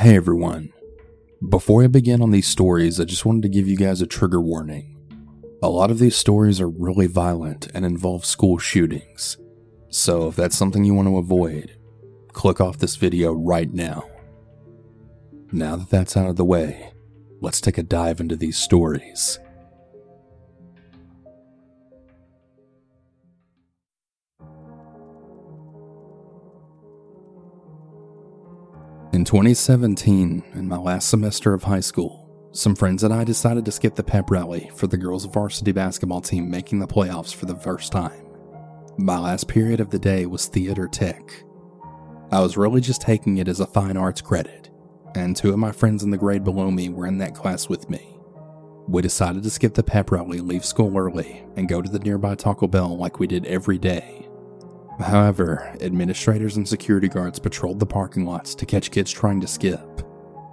Hey everyone. Before I begin on these stories, I just wanted to give you guys a trigger warning. A lot of these stories are really violent and involve school shootings. So if that's something you want to avoid, click off this video right now. Now that that's out of the way, let's take a dive into these stories. In 2017, in my last semester of high school, some friends and I decided to skip the pep rally for the girls' varsity basketball team making the playoffs for the first time. My last period of the day was theater tech. I was really just taking it as a fine arts credit, and two of my friends in the grade below me were in that class with me. We decided to skip the pep rally, leave school early, and go to the nearby Taco Bell like we did every day. However, administrators and security guards patrolled the parking lots to catch kids trying to skip,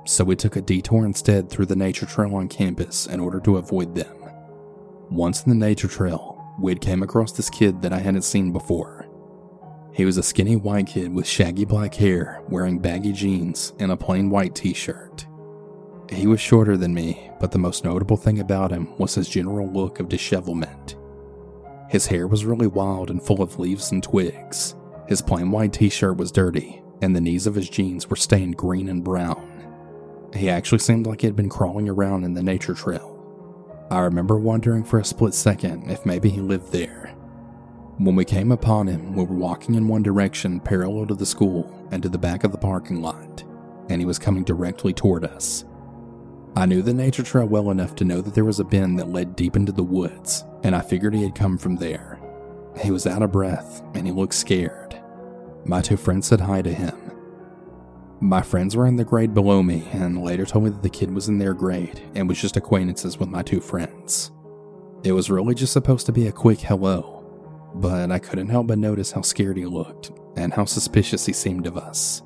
so we took a detour instead through the nature trail on campus in order to avoid them. Once in the nature trail, We'd came across this kid that I hadn't seen before. He was a skinny white kid with shaggy black hair, wearing baggy jeans and a plain white t shirt. He was shorter than me, but the most notable thing about him was his general look of dishevelment. His hair was really wild and full of leaves and twigs. His plain white t shirt was dirty, and the knees of his jeans were stained green and brown. He actually seemed like he had been crawling around in the nature trail. I remember wondering for a split second if maybe he lived there. When we came upon him, we were walking in one direction parallel to the school and to the back of the parking lot, and he was coming directly toward us. I knew the nature trail well enough to know that there was a bend that led deep into the woods, and I figured he had come from there. He was out of breath and he looked scared. My two friends said hi to him. My friends were in the grade below me and later told me that the kid was in their grade and was just acquaintances with my two friends. It was really just supposed to be a quick hello, but I couldn't help but notice how scared he looked and how suspicious he seemed of us.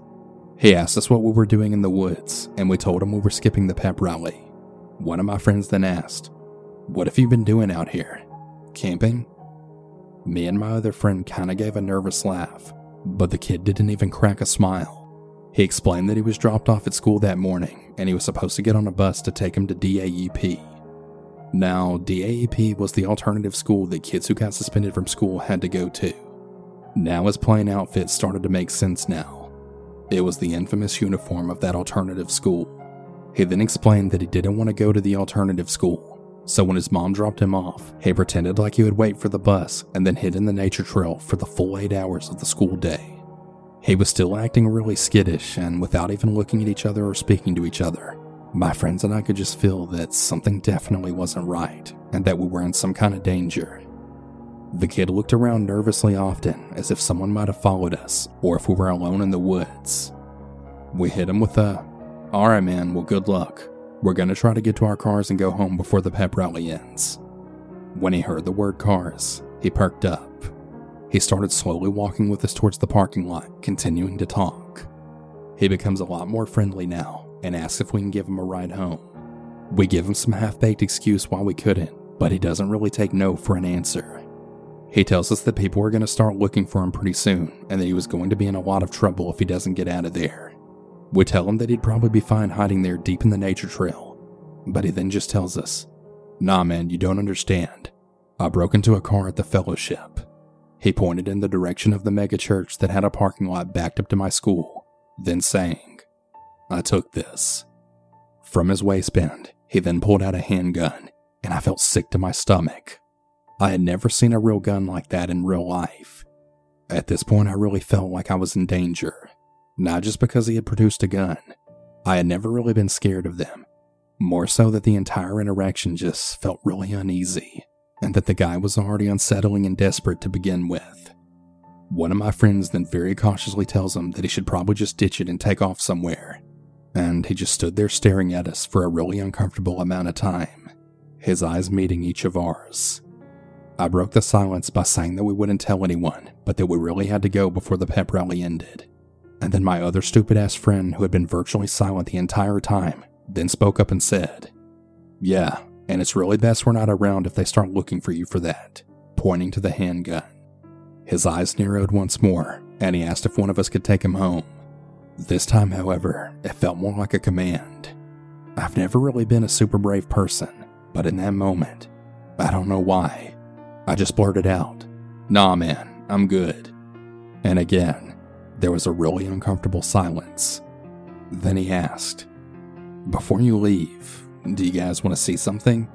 He asked us what we were doing in the woods, and we told him we were skipping the pep rally. One of my friends then asked, What have you been doing out here? Camping? Me and my other friend kinda gave a nervous laugh, but the kid didn't even crack a smile. He explained that he was dropped off at school that morning and he was supposed to get on a bus to take him to DAEP. Now, DAEP was the alternative school that kids who got suspended from school had to go to. Now his plain outfit started to make sense now. It was the infamous uniform of that alternative school. He then explained that he didn't want to go to the alternative school, so when his mom dropped him off, he pretended like he would wait for the bus and then hid in the nature trail for the full eight hours of the school day. He was still acting really skittish and without even looking at each other or speaking to each other. My friends and I could just feel that something definitely wasn't right and that we were in some kind of danger. The kid looked around nervously often, as if someone might have followed us, or if we were alone in the woods. We hit him with a, Alright, man, well, good luck. We're gonna try to get to our cars and go home before the pep rally ends. When he heard the word cars, he perked up. He started slowly walking with us towards the parking lot, continuing to talk. He becomes a lot more friendly now and asks if we can give him a ride home. We give him some half baked excuse why we couldn't, but he doesn't really take no for an answer. He tells us that people are going to start looking for him pretty soon and that he was going to be in a lot of trouble if he doesn't get out of there. We tell him that he'd probably be fine hiding there deep in the nature trail, but he then just tells us, Nah, man, you don't understand. I broke into a car at the fellowship. He pointed in the direction of the megachurch that had a parking lot backed up to my school, then saying, I took this. From his waistband, he then pulled out a handgun, and I felt sick to my stomach. I had never seen a real gun like that in real life. At this point, I really felt like I was in danger. Not just because he had produced a gun, I had never really been scared of them. More so that the entire interaction just felt really uneasy, and that the guy was already unsettling and desperate to begin with. One of my friends then very cautiously tells him that he should probably just ditch it and take off somewhere. And he just stood there staring at us for a really uncomfortable amount of time, his eyes meeting each of ours. I broke the silence by saying that we wouldn't tell anyone, but that we really had to go before the pep rally ended. And then my other stupid ass friend, who had been virtually silent the entire time, then spoke up and said, Yeah, and it's really best we're not around if they start looking for you for that, pointing to the handgun. His eyes narrowed once more, and he asked if one of us could take him home. This time, however, it felt more like a command. I've never really been a super brave person, but in that moment, I don't know why, I just blurted out, Nah, man, I'm good. And again, there was a really uncomfortable silence. Then he asked, Before you leave, do you guys want to see something?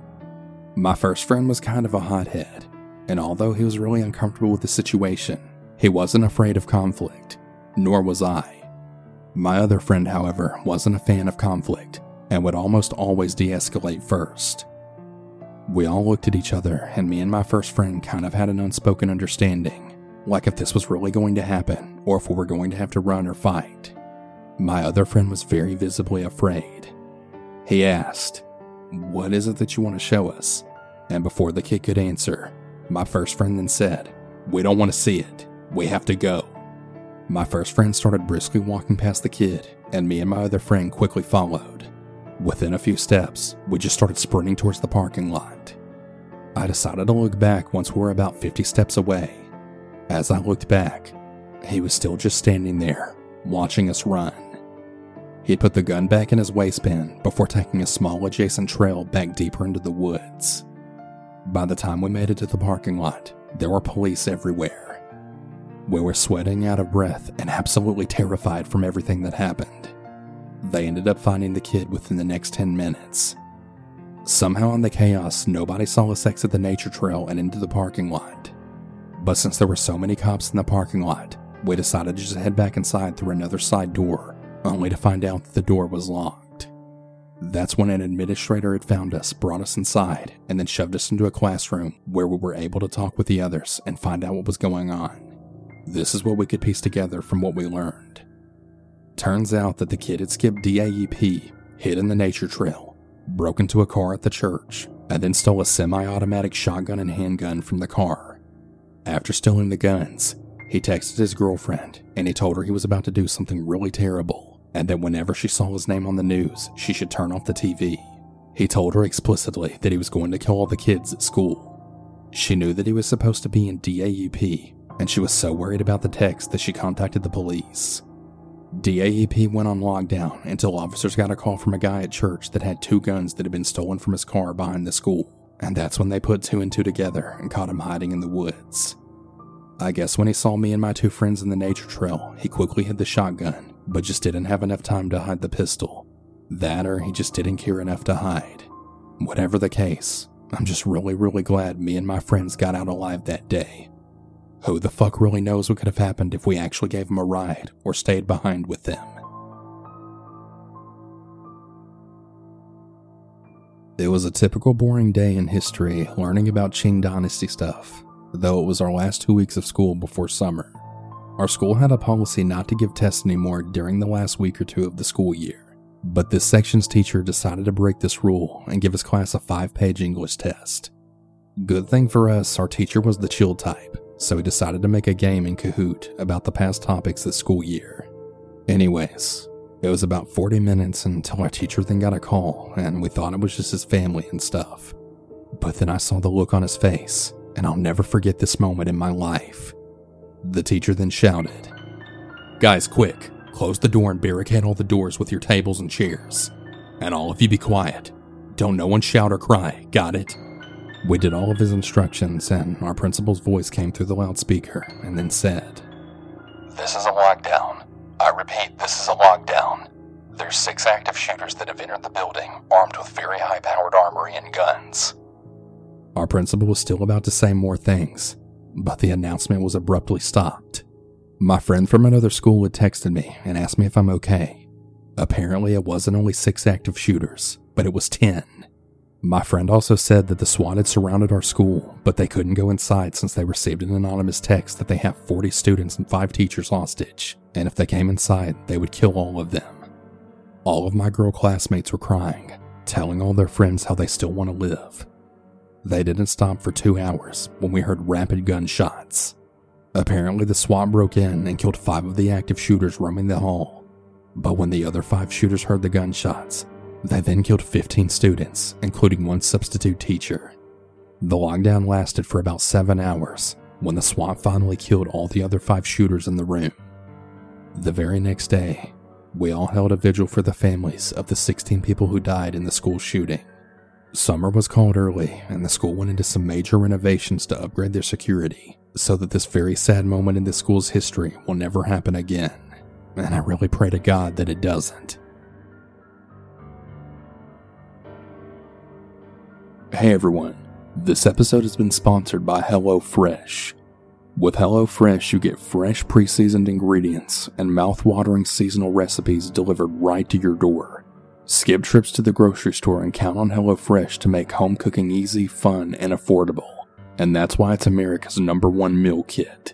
My first friend was kind of a hothead, and although he was really uncomfortable with the situation, he wasn't afraid of conflict, nor was I. My other friend, however, wasn't a fan of conflict and would almost always de escalate first. We all looked at each other, and me and my first friend kind of had an unspoken understanding like if this was really going to happen or if we were going to have to run or fight. My other friend was very visibly afraid. He asked, What is it that you want to show us? And before the kid could answer, my first friend then said, We don't want to see it. We have to go. My first friend started briskly walking past the kid, and me and my other friend quickly followed. Within a few steps, we just started sprinting towards the parking lot. I decided to look back once we were about 50 steps away. As I looked back, he was still just standing there, watching us run. He'd put the gun back in his waistband before taking a small adjacent trail back deeper into the woods. By the time we made it to the parking lot, there were police everywhere. We were sweating out of breath and absolutely terrified from everything that happened. They ended up finding the kid within the next 10 minutes. Somehow, in the chaos, nobody saw us exit the nature trail and into the parking lot. But since there were so many cops in the parking lot, we decided to just head back inside through another side door, only to find out that the door was locked. That's when an administrator had found us, brought us inside, and then shoved us into a classroom where we were able to talk with the others and find out what was going on. This is what we could piece together from what we learned. Turns out that the kid had skipped DAEP, hid in the nature trail, broke into a car at the church, and then stole a semi automatic shotgun and handgun from the car. After stealing the guns, he texted his girlfriend and he told her he was about to do something really terrible and that whenever she saw his name on the news, she should turn off the TV. He told her explicitly that he was going to kill all the kids at school. She knew that he was supposed to be in DAEP and she was so worried about the text that she contacted the police. DAEP went on lockdown until officers got a call from a guy at church that had two guns that had been stolen from his car behind the school, and that's when they put two and two together and caught him hiding in the woods. I guess when he saw me and my two friends in the nature trail, he quickly hid the shotgun, but just didn't have enough time to hide the pistol. That or he just didn't care enough to hide. Whatever the case, I'm just really, really glad me and my friends got out alive that day. Who the fuck really knows what could have happened if we actually gave him a ride or stayed behind with them? It was a typical boring day in history learning about Qing Dynasty stuff, though it was our last two weeks of school before summer. Our school had a policy not to give tests anymore during the last week or two of the school year, but this section's teacher decided to break this rule and give his class a five page English test. Good thing for us, our teacher was the chill type, so we decided to make a game in Kahoot about the past topics this school year. Anyways, it was about 40 minutes until our teacher then got a call, and we thought it was just his family and stuff. But then I saw the look on his face, and I'll never forget this moment in my life. The teacher then shouted, Guys, quick, close the door and barricade all the doors with your tables and chairs. And all of you be quiet. Don't no one shout or cry, got it? We did all of his instructions, and our principal's voice came through the loudspeaker and then said, This is a lockdown. I repeat, this is a lockdown. There's six active shooters that have entered the building, armed with very high powered armory and guns. Our principal was still about to say more things, but the announcement was abruptly stopped. My friend from another school had texted me and asked me if I'm okay. Apparently, it wasn't only six active shooters, but it was 10. My friend also said that the SWAT had surrounded our school, but they couldn't go inside since they received an anonymous text that they have 40 students and 5 teachers hostage, and if they came inside, they would kill all of them. All of my girl classmates were crying, telling all their friends how they still want to live. They didn't stop for two hours when we heard rapid gunshots. Apparently, the SWAT broke in and killed five of the active shooters roaming the hall. But when the other five shooters heard the gunshots, they then killed 15 students, including one substitute teacher. The lockdown lasted for about seven hours when the SWAT finally killed all the other five shooters in the room. The very next day, we all held a vigil for the families of the 16 people who died in the school shooting. Summer was called early, and the school went into some major renovations to upgrade their security so that this very sad moment in the school's history will never happen again. And I really pray to God that it doesn't. Hey everyone, this episode has been sponsored by HelloFresh. With HelloFresh, you get fresh pre seasoned ingredients and mouth-watering seasonal recipes delivered right to your door. Skip trips to the grocery store and count on HelloFresh to make home cooking easy, fun, and affordable. And that's why it's America's number one meal kit.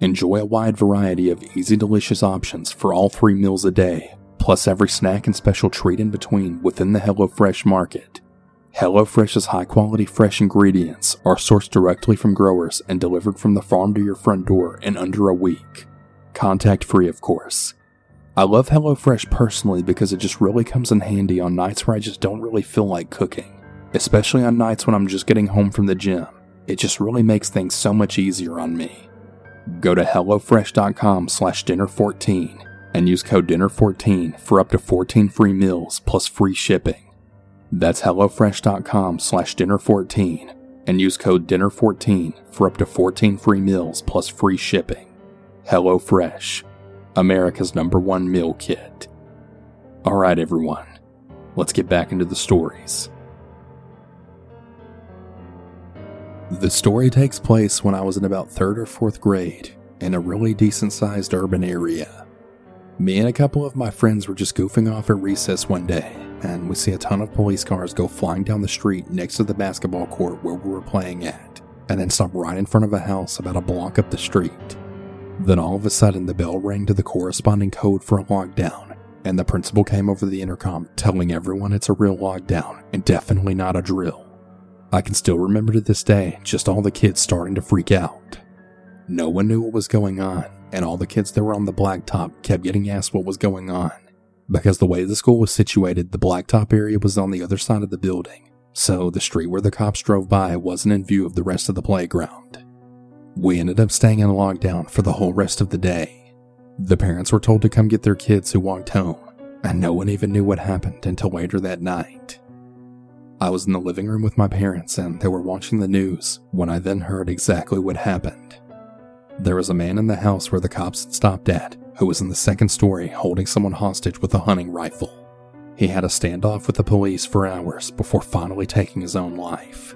Enjoy a wide variety of easy, delicious options for all three meals a day, plus every snack and special treat in between within the HelloFresh market. HelloFresh's high quality fresh ingredients are sourced directly from growers and delivered from the farm to your front door in under a week. Contact free, of course. I love HelloFresh personally because it just really comes in handy on nights where I just don't really feel like cooking, especially on nights when I'm just getting home from the gym. It just really makes things so much easier on me. Go to hellofresh.com slash dinner14 and use code dinner14 for up to 14 free meals plus free shipping. That's hellofresh.com slash dinner14 and use code dinner14 for up to 14 free meals plus free shipping. HelloFresh America's number one meal kit. Alright, everyone, let's get back into the stories. The story takes place when I was in about third or fourth grade in a really decent sized urban area. Me and a couple of my friends were just goofing off at recess one day, and we see a ton of police cars go flying down the street next to the basketball court where we were playing at, and then stop right in front of a house about a block up the street. Then all of a sudden, the bell rang to the corresponding code for a lockdown, and the principal came over the intercom telling everyone it's a real lockdown and definitely not a drill. I can still remember to this day just all the kids starting to freak out. No one knew what was going on, and all the kids that were on the blacktop kept getting asked what was going on. Because the way the school was situated, the blacktop area was on the other side of the building, so the street where the cops drove by wasn't in view of the rest of the playground. We ended up staying in lockdown for the whole rest of the day. The parents were told to come get their kids who walked home, and no one even knew what happened until later that night. I was in the living room with my parents and they were watching the news when I then heard exactly what happened. There was a man in the house where the cops had stopped at who was in the second story holding someone hostage with a hunting rifle. He had a standoff with the police for hours before finally taking his own life.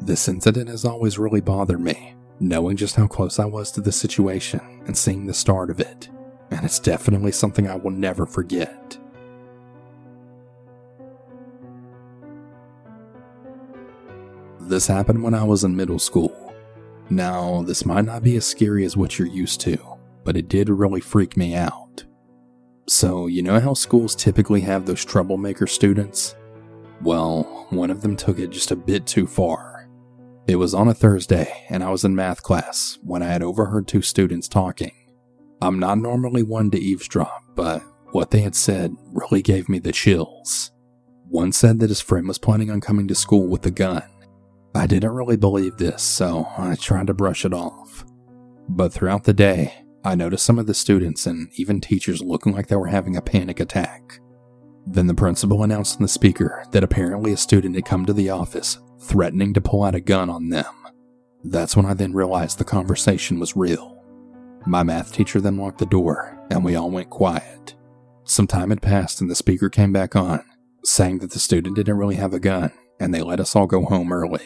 This incident has always really bothered me knowing just how close I was to the situation and seeing the start of it, and it's definitely something I will never forget. This happened when I was in middle school. Now, this might not be as scary as what you're used to, but it did really freak me out. So, you know how schools typically have those troublemaker students? Well, one of them took it just a bit too far it was on a Thursday, and I was in math class when I had overheard two students talking. I'm not normally one to eavesdrop, but what they had said really gave me the chills. One said that his friend was planning on coming to school with a gun. I didn't really believe this, so I tried to brush it off. But throughout the day, I noticed some of the students and even teachers looking like they were having a panic attack. Then the principal announced on the speaker that apparently a student had come to the office threatening to pull out a gun on them. That's when I then realized the conversation was real. My math teacher then locked the door, and we all went quiet. Some time had passed, and the speaker came back on, saying that the student didn't really have a gun, and they let us all go home early.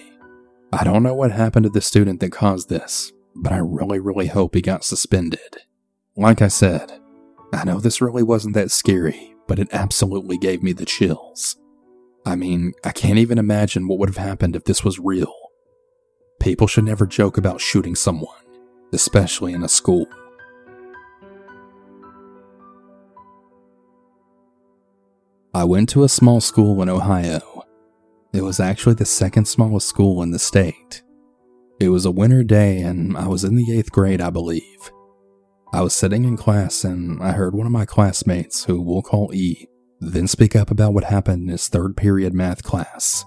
I don't know what happened to the student that caused this, but I really, really hope he got suspended. Like I said, I know this really wasn't that scary, but it absolutely gave me the chills. I mean, I can't even imagine what would have happened if this was real. People should never joke about shooting someone, especially in a school. I went to a small school in Ohio. It was actually the second smallest school in the state. It was a winter day and I was in the eighth grade, I believe. I was sitting in class and I heard one of my classmates, who we'll call E, then speak up about what happened in his third period math class.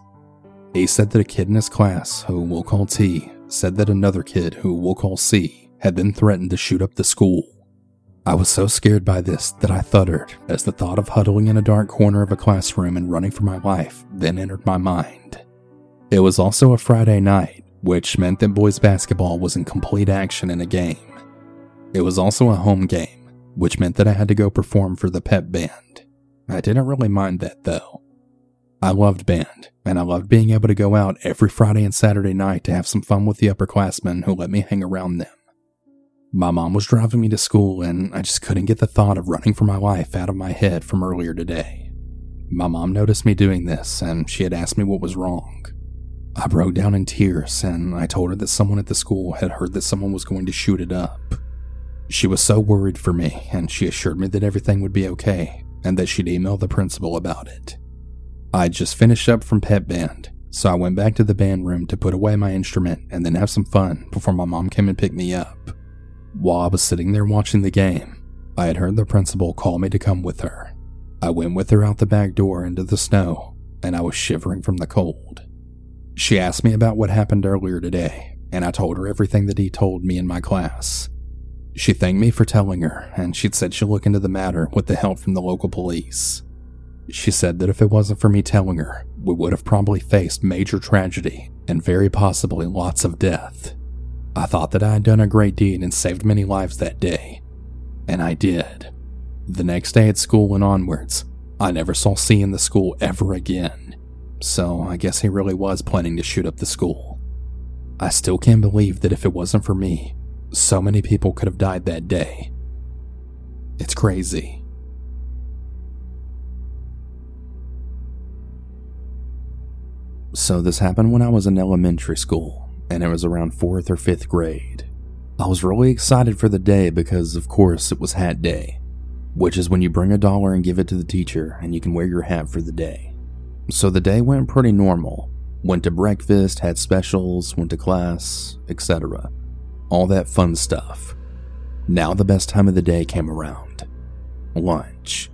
He said that a kid in his class, who we'll call T, said that another kid, who we'll call C, had been threatened to shoot up the school. I was so scared by this that I thundered as the thought of huddling in a dark corner of a classroom and running for my life then entered my mind. It was also a Friday night, which meant that boys basketball was in complete action in a game. It was also a home game, which meant that I had to go perform for the pep band. I didn't really mind that though. I loved band, and I loved being able to go out every Friday and Saturday night to have some fun with the upperclassmen who let me hang around them. My mom was driving me to school, and I just couldn't get the thought of running for my life out of my head from earlier today. My mom noticed me doing this, and she had asked me what was wrong. I broke down in tears, and I told her that someone at the school had heard that someone was going to shoot it up. She was so worried for me, and she assured me that everything would be okay, and that she'd email the principal about it. I'd just finished up from pep band, so I went back to the band room to put away my instrument and then have some fun before my mom came and picked me up. While I was sitting there watching the game, I had heard the principal call me to come with her. I went with her out the back door into the snow, and I was shivering from the cold. She asked me about what happened earlier today, and I told her everything that he told me in my class. She thanked me for telling her, and she'd said she'd look into the matter with the help from the local police. She said that if it wasn't for me telling her, we would have probably faced major tragedy and very possibly lots of death. I thought that I had done a great deed and saved many lives that day. And I did. The next day at school and onwards, I never saw C in the school ever again. So I guess he really was planning to shoot up the school. I still can't believe that if it wasn't for me, so many people could have died that day. It's crazy. So, this happened when I was in elementary school and it was around fourth or fifth grade. I was really excited for the day because, of course, it was hat day, which is when you bring a dollar and give it to the teacher and you can wear your hat for the day. So the day went pretty normal. Went to breakfast, had specials, went to class, etc. All that fun stuff. Now the best time of the day came around lunch.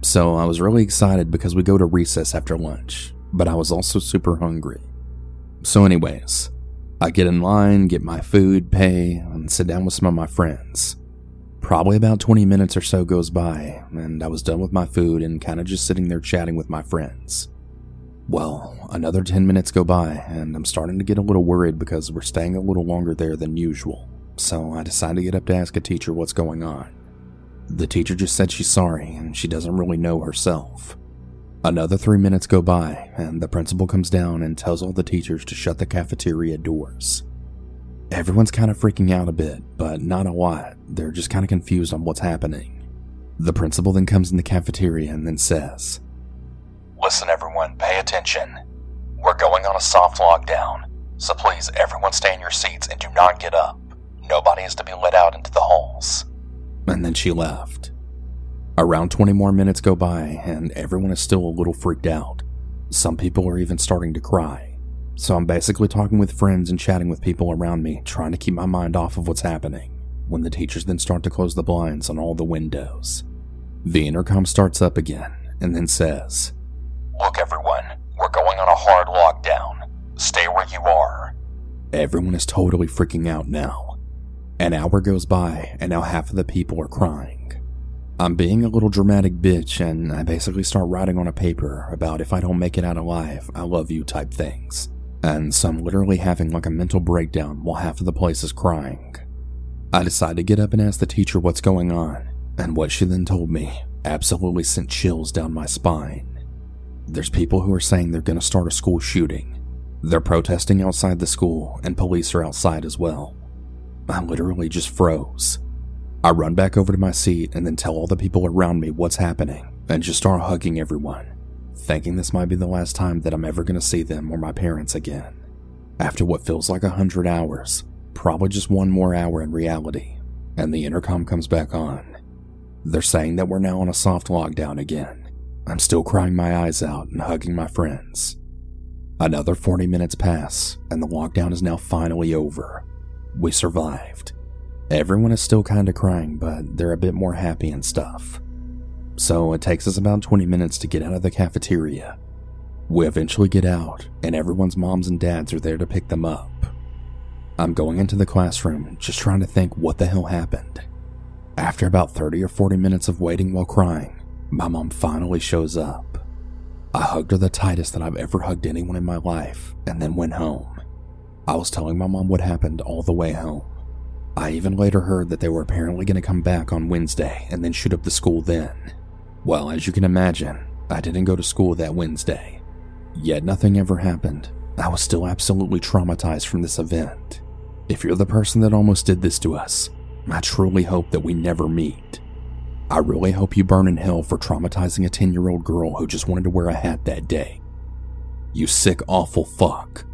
So I was really excited because we go to recess after lunch, but I was also super hungry. So, anyways, I get in line, get my food, pay, and sit down with some of my friends. Probably about 20 minutes or so goes by, and I was done with my food and kind of just sitting there chatting with my friends. Well, another 10 minutes go by, and I'm starting to get a little worried because we're staying a little longer there than usual, so I decide to get up to ask a teacher what's going on. The teacher just said she's sorry and she doesn't really know herself. Another three minutes go by, and the principal comes down and tells all the teachers to shut the cafeteria doors. Everyone's kind of freaking out a bit, but not a lot. They're just kind of confused on what's happening. The principal then comes in the cafeteria and then says, Listen, everyone, pay attention. We're going on a soft lockdown, so please, everyone stay in your seats and do not get up. Nobody is to be let out into the halls. And then she left. Around 20 more minutes go by, and everyone is still a little freaked out. Some people are even starting to cry. So I'm basically talking with friends and chatting with people around me, trying to keep my mind off of what's happening, when the teachers then start to close the blinds on all the windows. The intercom starts up again, and then says, Look, everyone, we're going on a hard lockdown. Stay where you are. Everyone is totally freaking out now. An hour goes by, and now half of the people are crying. I'm being a little dramatic bitch, and I basically start writing on a paper about if I don't make it out alive, I love you type things. And so I'm literally having like a mental breakdown while half of the place is crying. I decide to get up and ask the teacher what's going on, and what she then told me absolutely sent chills down my spine. There's people who are saying they're going to start a school shooting. They're protesting outside the school, and police are outside as well. I literally just froze. I run back over to my seat and then tell all the people around me what's happening and just start hugging everyone, thinking this might be the last time that I'm ever going to see them or my parents again. After what feels like a hundred hours, probably just one more hour in reality, and the intercom comes back on. They're saying that we're now on a soft lockdown again. I'm still crying my eyes out and hugging my friends. Another 40 minutes pass, and the lockdown is now finally over. We survived. Everyone is still kinda crying, but they're a bit more happy and stuff. So it takes us about 20 minutes to get out of the cafeteria. We eventually get out, and everyone's moms and dads are there to pick them up. I'm going into the classroom, just trying to think what the hell happened. After about 30 or 40 minutes of waiting while crying, my mom finally shows up. I hugged her the tightest that I've ever hugged anyone in my life and then went home. I was telling my mom what happened all the way home. I even later heard that they were apparently going to come back on Wednesday and then shoot up the school then. Well, as you can imagine, I didn't go to school that Wednesday. Yet nothing ever happened. I was still absolutely traumatized from this event. If you're the person that almost did this to us, I truly hope that we never meet. I really hope you burn in hell for traumatizing a 10 year old girl who just wanted to wear a hat that day. You sick, awful fuck.